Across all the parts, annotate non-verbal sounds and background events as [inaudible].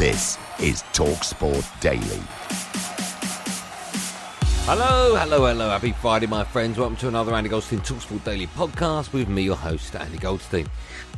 This is TalkSport Daily. Hello, hello, hello. Happy Friday, my friends. Welcome to another Andy Goldstein Talksport Daily podcast with me, your host, Andy Goldstein.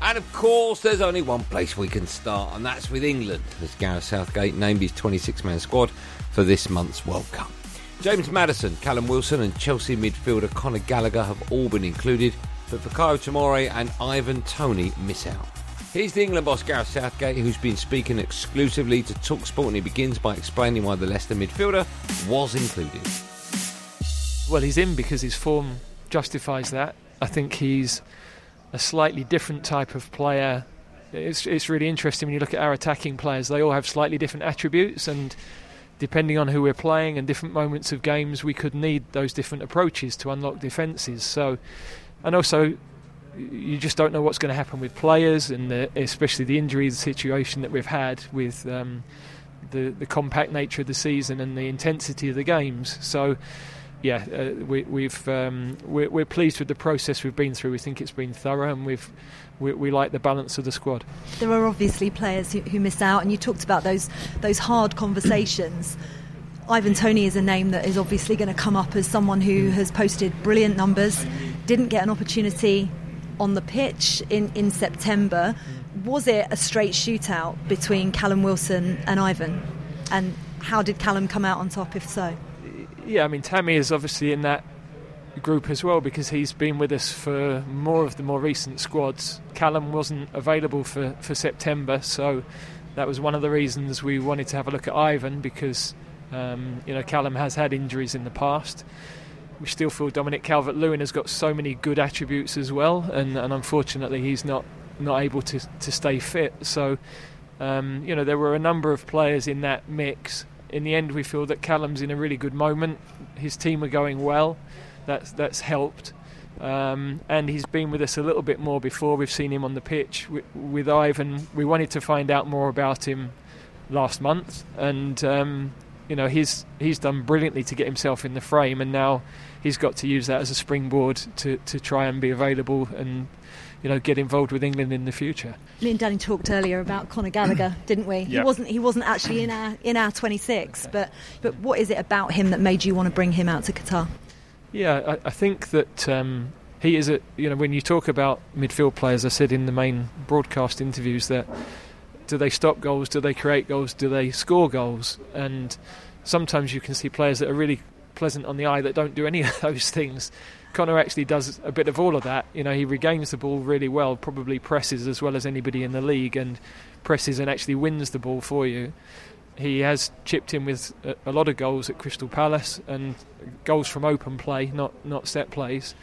And of course, there's only one place we can start, and that's with England, as Gareth Southgate named his 26 man squad for this month's World Cup. James Maddison, Callum Wilson, and Chelsea midfielder Conor Gallagher have all been included, but Fikayo Tomori and Ivan Toney miss out. Here's the England boss Gareth Southgate, who's been speaking exclusively to Talksport, and he begins by explaining why the Leicester midfielder was included. Well, he's in because his form justifies that. I think he's a slightly different type of player. It's, it's really interesting when you look at our attacking players, they all have slightly different attributes, and depending on who we're playing and different moments of games, we could need those different approaches to unlock defences. So, and also, you just don't know what's going to happen with players, and the, especially the injury situation that we've had with um, the the compact nature of the season and the intensity of the games. So, yeah, uh, we, we've um, we're, we're, pleased with the process we've been through. We think it's been thorough, and we've we, we like the balance of the squad. There are obviously players who, who miss out, and you talked about those those hard conversations. Ivan Toney is a name that is obviously going to come up as someone who has posted brilliant numbers, didn't get an opportunity on the pitch in, in September. Was it a straight shootout between Callum Wilson and Ivan? And how did Callum come out on top, if so? Yeah, I mean, Tammy is obviously in that group as well because he's been with us for more of the more recent squads. Callum wasn't available for, for September, so that was one of the reasons we wanted to have a look at Ivan because um, you know Callum has had injuries in the past we still feel Dominic Calvert Lewin has got so many good attributes as well, and, and unfortunately he's not not able to, to stay fit. So, um, you know, there were a number of players in that mix. In the end, we feel that Callum's in a really good moment. His team are going well. That's that's helped. Um, and he's been with us a little bit more before. We've seen him on the pitch with, with Ivan. We wanted to find out more about him last month, and um, you know he's he's done brilliantly to get himself in the frame, and now he's got to use that as a springboard to, to try and be available and you know get involved with England in the future. Me and Danny talked earlier about Conor Gallagher, [coughs] didn't we? Yep. He wasn't he wasn't actually in our in our 26, but but what is it about him that made you want to bring him out to Qatar? Yeah, I, I think that. Um, he is a you know when you talk about midfield players, I said in the main broadcast interviews that do they stop goals, do they create goals, do they score goals, and sometimes you can see players that are really pleasant on the eye that don't do any [laughs] of those things. Connor actually does a bit of all of that. You know, he regains the ball really well, probably presses as well as anybody in the league, and presses and actually wins the ball for you. He has chipped in with a, lot of goals at Crystal Palace and goals from open play, not not set plays.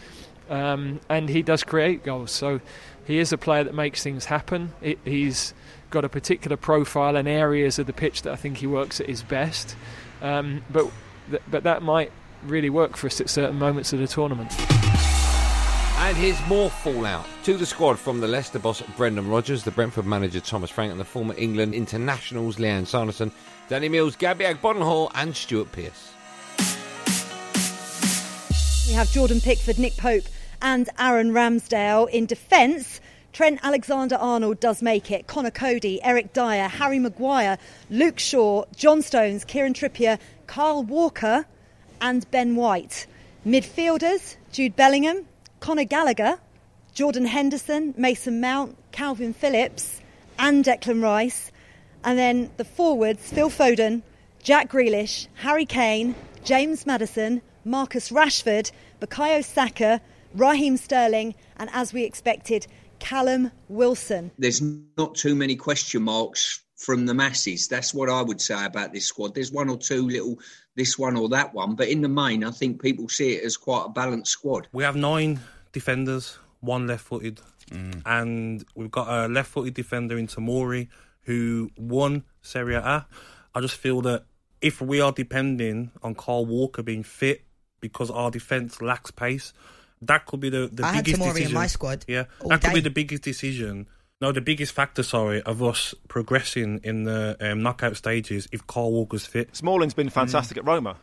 Um, and he does create goals. So he is a player that makes things happen. It, he's got a particular profile and areas of the pitch that I think he works at his best. Um, but th- but that might really work for us at certain moments of the tournament. And here's more fallout to the squad from the Leicester boss Brendan Rodgers, the Brentford manager Thomas Frank, and the former England internationals Lianne Sanderson, Danny Mills, Gabby Agbonlahor, and Stuart Pearce. We have Jordan Pickford, Nick Pope, and Aaron Ramsdale in defence. Trent Alexander Arnold does make it. Conor Coady, Eric Dier, Harry Maguire, Luke Shaw, John Stones, Kieran Trippier, Kyle Walker, and Ben White. Midfielders Jude Bellingham, Conor Gallagher, Jordan Henderson, Mason Mount, Kalvin Phillips, and Declan Rice. And then the forwards Phil Foden, Jack Grealish, Harry Kane, James Maddison, Marcus Rashford, Bukayo Saka, Raheem Sterling, and as we expected, Callum Wilson. There's not too many question marks from the masses. That's what I would say about this squad. There's one or two little this one or that one, but in the main, I think people see it as quite a balanced squad. We have nine defenders, one left footed, mm. and we've got a left footed defender in Tomori who won Serie A. I just feel that if we are depending on Kyle Walker being fit because our defence lacks pace, that could be the, the I biggest had decision. in my squad. Yeah, that could be the biggest decision. No, the biggest factor, sorry, of us progressing in the um, knockout stages if Kyle Walker's fit. Smalling's been fantastic mm. at Roma.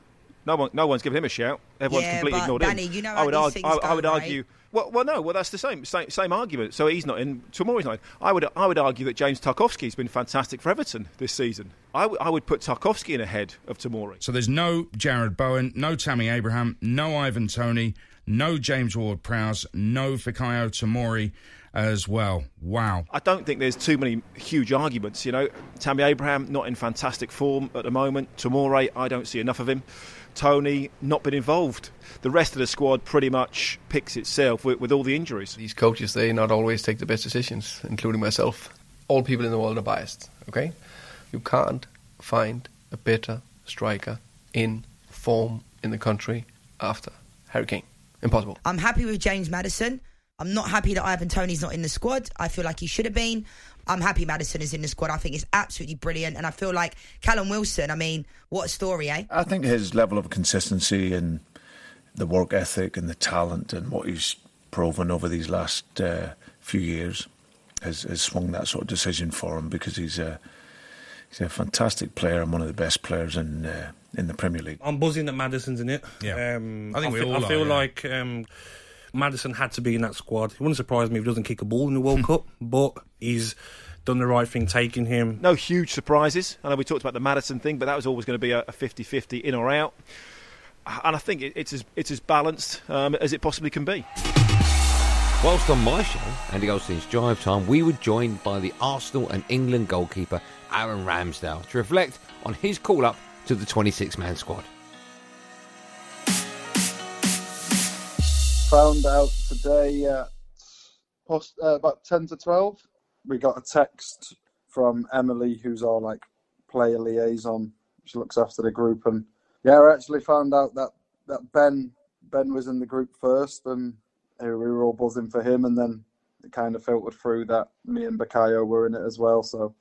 No one, no one's given him a shout. Everyone's yeah, completely ignored Danny, him. You know I would, argue, I, I, would go, argue. Well, well, no. Well, that's the same, same, same argument. So he's not in. Tomori's not in. I would, I would argue that James Tarkowski has been fantastic for Everton this season. I, w- I would put Tarkowski in ahead of Tomori. So there's no Jarrod Bowen, no Tammy Abraham, no Ivan Toney, no James Ward-Prowse, no Fikayo Tomori as well. Wow. I don't think there's too many huge arguments. You know, Tammy Abraham not in fantastic form at the moment. Tomori, I don't see enough of him. Toney not been involved. The rest of the squad pretty much picks itself with, with all the injuries. These coaches, they not always take the best decisions, including myself. All people in the world are biased. Okay, you can't find a better striker in form in the country after Harry Kane. Impossible. I'm happy with James Maddison. I'm not happy that Ivan Toney's not in the squad. I feel like he should have been. I'm happy Maddison is in the squad. I think it's absolutely brilliant. And I feel like Callum Wilson, I mean, what a story, eh? I think his level of consistency and the work ethic and the talent and what he's proven over these last uh, few years has, has swung that sort of decision for him because he's a he's a fantastic player and one of the best players in uh, in the Premier League. I'm buzzing that Maddison's in it. Yeah, um, I think I we all I feel are, yeah. like um, Maddison had to be in that squad. It wouldn't surprise me if he doesn't kick a ball in the World Cup, but he's done the right thing taking him. No huge surprises. I know we talked about the Maddison thing, but that was always going to be a 50-50 in or out. And I think it's as it's as balanced um, as it possibly can be. Whilst on my show, Andy Goldstein's Drive Time, we were joined by the Arsenal and England goalkeeper Aaron Ramsdale to reflect on his call up to the 26 man squad. Found out today at post, uh, about 10 to 12. We got a text from Emily, who's our like player liaison. She looks after the group, and yeah, I actually found out that that Ben Ben was in the group first, and we were all buzzing for him, and then it kind of filtered through that me and Bukayo were in it as well. So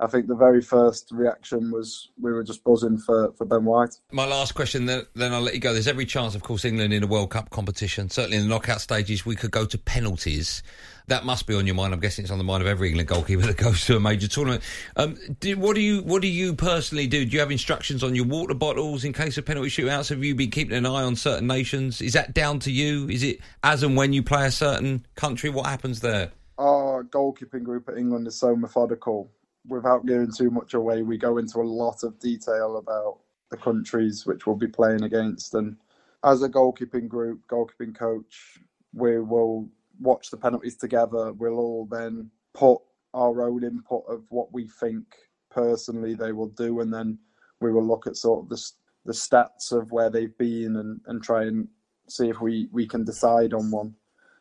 I think the very first reaction was we were just buzzing for, for Ben White. My last question, then, then I'll let you go. There's every chance, of course, England in a World Cup competition. Certainly in the knockout stages, we could go to penalties. That must be on your mind. I'm guessing it's on the mind of every England goalkeeper [laughs] that goes to a major tournament. Um, do, what do you What do you personally do? Do you have instructions on your water bottles in case of penalty shootouts? Have you been keeping an eye on certain nations? Is that down to you? Is it as and when you play a certain country? What happens there? Our goalkeeping group at England is so methodical without giving too much away, we go into a lot of detail about the countries which we'll be playing against. And as a goalkeeping group, goalkeeping coach, we will watch the penalties together. We'll all then put our own input of what we think personally they will do, and then we will look at sort of the the stats of where they've been and, and try and see if we, we can decide on one.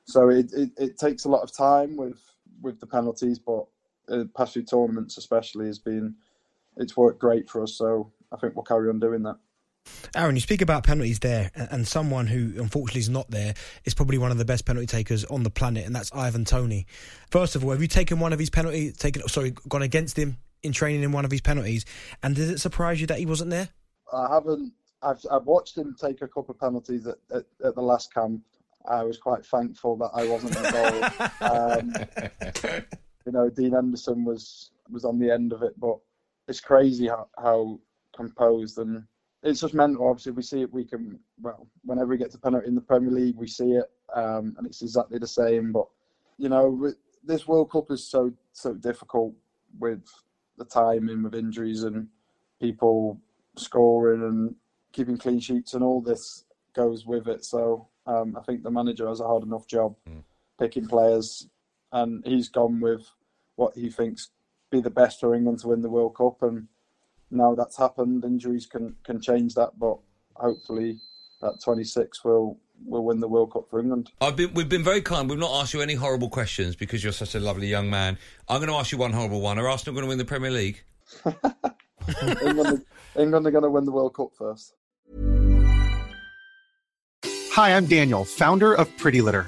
So it, it, it takes a lot of time with with the penalties, but uh, past few tournaments especially has been it's worked great for us. So I think we'll carry on doing that. Aaron, you speak about penalties there, and someone who unfortunately is not there is probably one of the best penalty takers on the planet, and that's Ivan Toney. First of all, have you taken one of his penalties, taken sorry, gone against him in training in one of his penalties, and did it surprise you that he wasn't there? I haven't. I've I've watched him take a couple of penalties at, at, at the last camp. I was quite thankful that I wasn't involved. [laughs] um, you know, Dean Henderson was was on the end of it, but it's crazy how, how composed and it's just mental. Obviously, we see it. We can well, whenever we get to penalty in the Premier League, we see it, um, and it's exactly the same. But you know, this World Cup is so so difficult with the timing, with injuries and people scoring and keeping clean sheets, and all this goes with it. So um, I think the manager has a hard enough job. Mm. picking players, and he's gone with what he thinks be the best for England to win the World Cup. And now that's happened, injuries can can change that, but hopefully that 26 will will win the World Cup for England. I've been, we've been very kind. We've not asked you any horrible questions because you're such a lovely young man. I'm going to ask you one horrible one. Are Arsenal going to win the Premier League? England, [laughs] England are going to win the World Cup first. Hi, I'm Daniel, founder of Pretty Litter.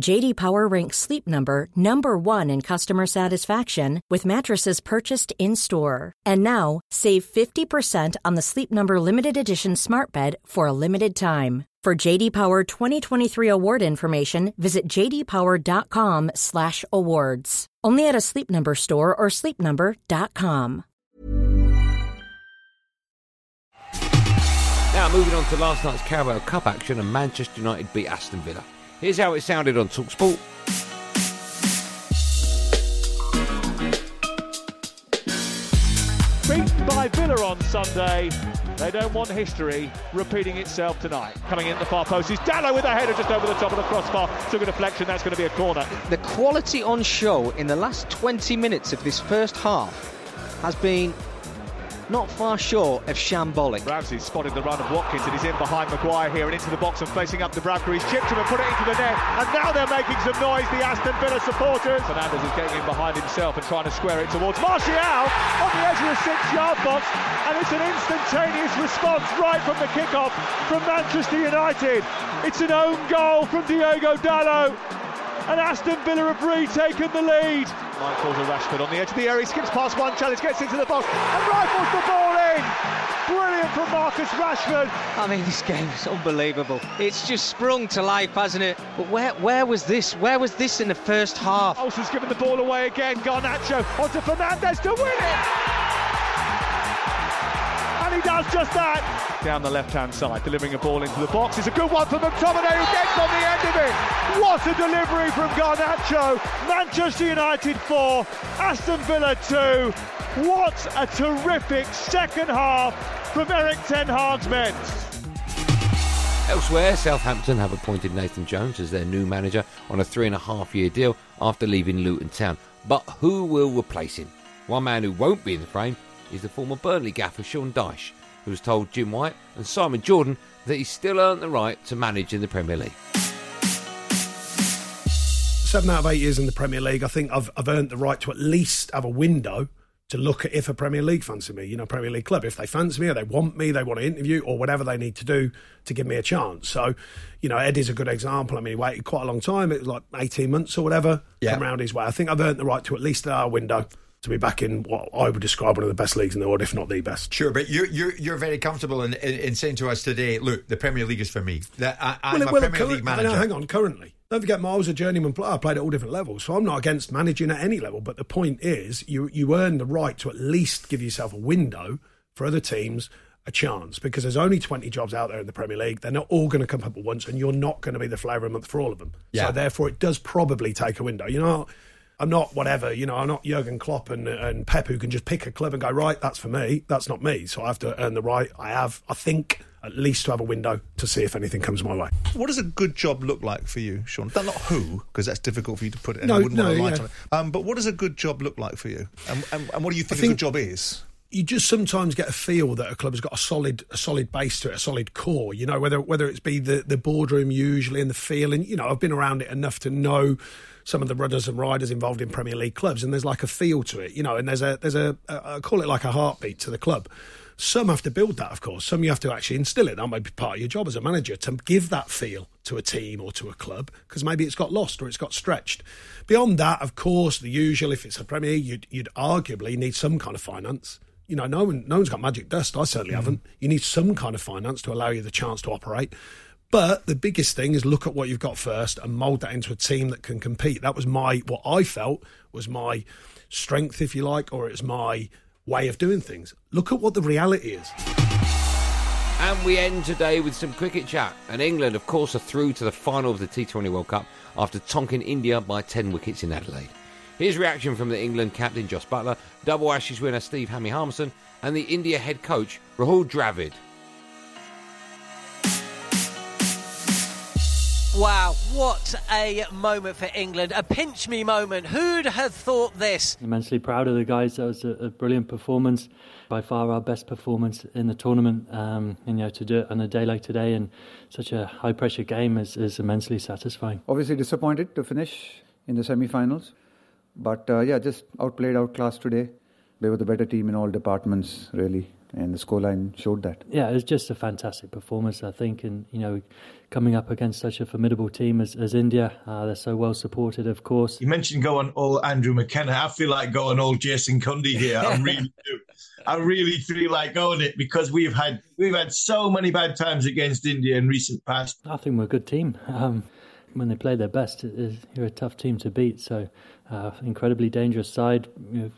JD Power ranks Sleep Number number 1 in customer satisfaction with mattresses purchased in-store. And now, save 50% on the Sleep Number limited edition Smart Bed for a limited time. For JD Power 2023 award information, visit jdpower.com/awards. Only at a Sleep Number store or sleepnumber.com. Now, moving on to last night's Carabao Cup action and Manchester United beat Aston Villa. Here's how it sounded on Talksport. Beaten by Villa on Sunday. They don't want history repeating itself tonight. Coming in the far post is Dalot with a header just over the top of the crossbar. Took a deflection. That's going to be a corner. The quality on show in the last 20 minutes of this first half has been not far short of shambolic. Ramsey spotted the run of Watkins and he's in behind Maguire here and into the box and facing up to Bradbury. He's chipped him and put it into the net. And now they're making some noise, the Aston Villa supporters. Fernandez is getting in behind himself and trying to square it towards Martial on the edge of the six-yard box. And it's an instantaneous response right from the kickoff from Manchester United. It's an own goal from Diogo Dalot. And Aston Villa have retaken the lead. Michael to Rashford on the edge of the area, He skips past one challenge, gets into the box, and rifles the ball in. Brilliant from Marcus Rashford. I mean, this game is unbelievable. It's just sprung to life, hasn't it? But where where was this? Where was this in the first half? Olsen's given the ball away again. Garnacho onto Fernandez to win it. And he does just that. Down the left-hand side, delivering a ball into the box. It's a good one for McTominay who gets on the end of it. What a delivery from Garnacho. Manchester United 4, Aston Villa 2. What a terrific second half from Erik Ten Hag's men. Elsewhere, Southampton have appointed Nathan Jones as their new manager on a three and a half year deal after leaving Luton Town. But who will replace him? One man who won't be in the frame is the former Burnley gaffer Sean Dyche, who has told Jim White and Simon Jordan that he's still earned the right to manage in the Premier League. Seven out of eight years in the Premier League, I think I've, I've earned the right to at least have a window to look at if a Premier League fancy me, you know, Premier League club. If they fancy me or they want me, they want to interview or whatever they need to do to give me a chance. So, you know, Eddie's a good example. I mean, he waited quite a long time. It was like 18 months or whatever. Yeah. Come round his way. I think I've earned the right to at least have a window to be back in what I would describe one of the best leagues in the world, if not the best. Sure, but you're you're, you're very comfortable in, in, in saying to us today, look, the Premier League is for me. That I, I'm well, a well, Premier League manager. No, hang on, currently. Don't forget, I was a journeyman player. I played at all different levels, so I'm not against managing at any level. But the point is, you you earn the right to at least give yourself a window for other teams a chance because there's only 20 jobs out there in the Premier League. They're not all going to come up at once, and you're not going to be the flavour of the month for all of them. Yeah. So therefore, it does probably take a window. You know, I'm not whatever, you know, I'm not Jurgen Klopp and, and Pep who can just pick a club and go, right, that's for me. That's not me. So I have to earn the right. I have, I think, at least to have a window to see if anything comes my way. What does a good job look like for you, Sean? Not who, because that's difficult for you to put it. And No, I wouldn't want no, to light yeah. on it. Um, but what does a good job look like for you? And, and, and what do you think, think- a good job is? you just sometimes get a feel that a club has got a solid a solid base to it, a solid core. You know, whether whether it's be the the boardroom usually and the feeling. You know, I've been around it enough to know some of the rudders and riders involved in Premier League clubs, and there's like a feel to it. You know, and there's a there's a, a I call it like a heartbeat to the club. Some have to build that, of course. Some you have to actually instill it. That might be part of your job as a manager to give that feel to a team or to a club because maybe it's got lost or it's got stretched. Beyond that, of course, the usual. If it's a Premier, you'd, you'd arguably need some kind of finance. You know, no one, no one's got magic dust. I certainly mm. haven't. You need some kind of finance to allow you the chance to operate. But the biggest thing is look at what you've got first and mould that into a team that can compete. That was my what I felt was my strength, if you like, or it's my way of doing things. Look at what the reality is. And we end today with some cricket chat. And England, of course, are through to the final of the T20 World Cup after tonking India by 10 wickets in Adelaide. Here's reaction from the England captain, Jos Buttler, double Ashes winner Steve Harmy Harmison, and the India head coach, Rahul Dravid. Wow, what a moment for England. A pinch me moment. Who'd have thought this? Immensely proud of the guys. That was a, a brilliant performance. By far our best performance in the tournament. Um, and, you know, to do it on a day like today in such a high pressure game is, is immensely satisfying. Obviously disappointed to finish in the semi-finals, but uh, yeah, just outplayed, outclassed today. They were the better team in all departments, really, and the scoreline showed that. Yeah, it was just a fantastic performance, I think. And, you know, coming up against such a formidable team as, as India, uh, they're so well supported, of course. You mentioned going all Andrew McKenna. I feel like going all Jason Cundy here. I [laughs] really do. I really feel like going it because we've had we've had so many bad times against India in recent past. I think we're a good team. [laughs] Um, when they play their best, you're a tough team to beat. So, uh, incredibly dangerous side.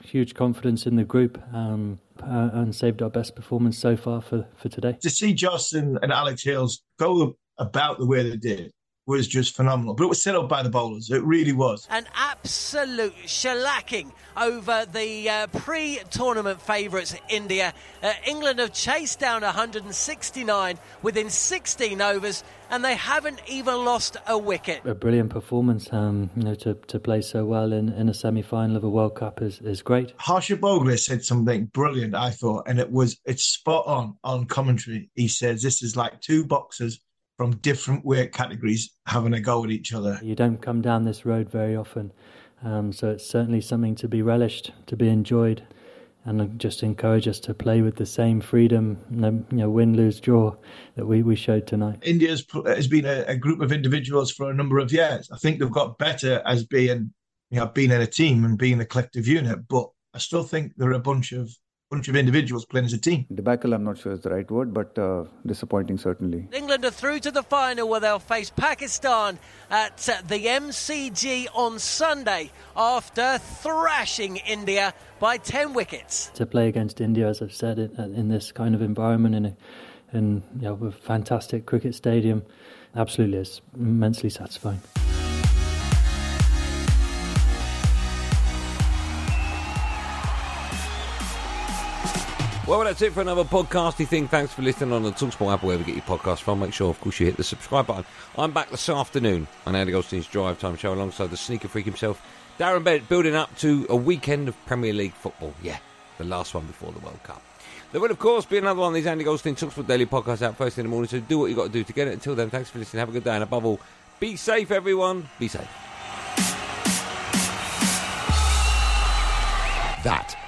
Huge confidence in the group, um, uh, and saved our best performance so far for, for today. To see Justin and Alex Hales go about the way they did was just phenomenal. But it was set up by the bowlers. It really was. An absolute shellacking over the uh, pre tournament favourites, India. Uh, England have chased down 169 within 16 overs, and they haven't even lost a wicket. A brilliant performance. Um, you know, to, to play so well in, in a semi final of a World Cup is, is great. Harsha Bhogle said something brilliant, I thought, and it was it's spot on on commentary. He says this is like two boxers from different weight categories having a go at each other. You don't come down this road very often, um, so it's certainly something to be relished, to be enjoyed, and just encourage us to play with the same freedom, you know, win, lose, draw that we, we showed tonight. India's has been a, a group of individuals for a number of years. I think they've got better as being, you know, being in a team and being a collective unit. But I still think they're a bunch of bunch of individuals playing as a team. Debacle, I'm not sure is the right word, but uh, disappointing certainly. England are through to the final where they'll face Pakistan at uh, the MCG on Sunday after thrashing India by 10 wickets. To play against India, as I've said, in, in this kind of environment, in a, in you know, a fantastic cricket stadium, absolutely is immensely satisfying. Well, that's it for another podcasty thing. Thanks for listening on the Talksport app, wherever you get your podcast from. Make sure, of course, you hit the subscribe button. I'm back this afternoon on Andy Goldstein's Drive Time Show alongside the sneaker freak himself, Darren Bent, building up to a weekend of Premier League football. Yeah, the last one before the World Cup. There will, of course, be another one of these Andy Goldstein Talksport Daily podcasts out first in the morning, so do what you got to do to get it. Until then, thanks for listening. Have a good day, and above all, be safe, everyone. Be safe. That